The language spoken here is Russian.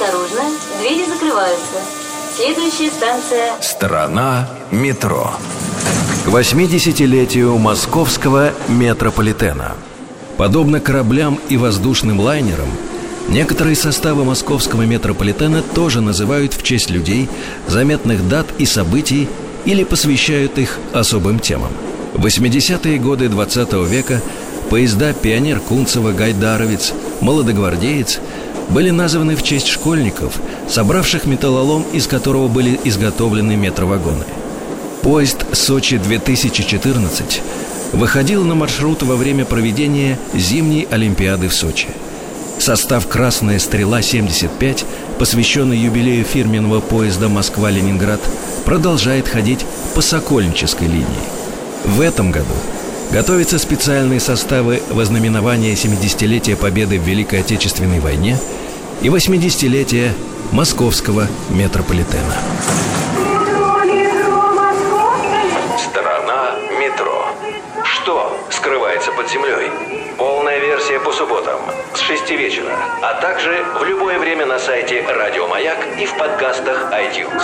Осторожно, двери закрываются. Следующая станция... Страна метро. К 80-летию московского метрополитена. Подобно кораблям и воздушным лайнерам, некоторые составы московского метрополитена тоже называют в честь людей, заметных дат и событий или посвящают их особым темам. В 80-е годы 20 века поезда «Пионер Кунцево», «Гайдаровец», «Молодогвардеец» были названы в честь школьников, собравших металлолом, из которого были изготовлены метровагоны. Поезд «Сочи-2014» выходил на маршрут во время проведения зимней Олимпиады в Сочи. Состав «Красная стрела-75», посвященный юбилею фирменного поезда «Москва-Ленинград», продолжает ходить по Сокольнической линии. В этом году готовятся специальные составы вознаменования 70-летия Победы в Великой Отечественной войне и 80-летия Московского метрополитена. Страна метро. Что скрывается под землей? Полная версия по субботам с 6 вечера, а также в любое время на сайте Радио Маяк и в подкастах iTunes.